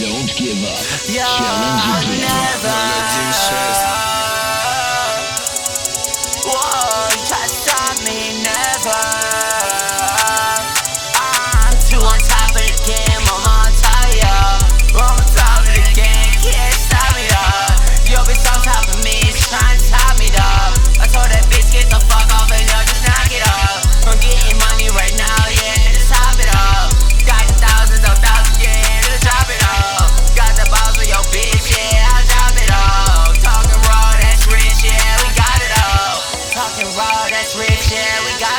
Don't give up. Challenge I'll again. never Yeah, we got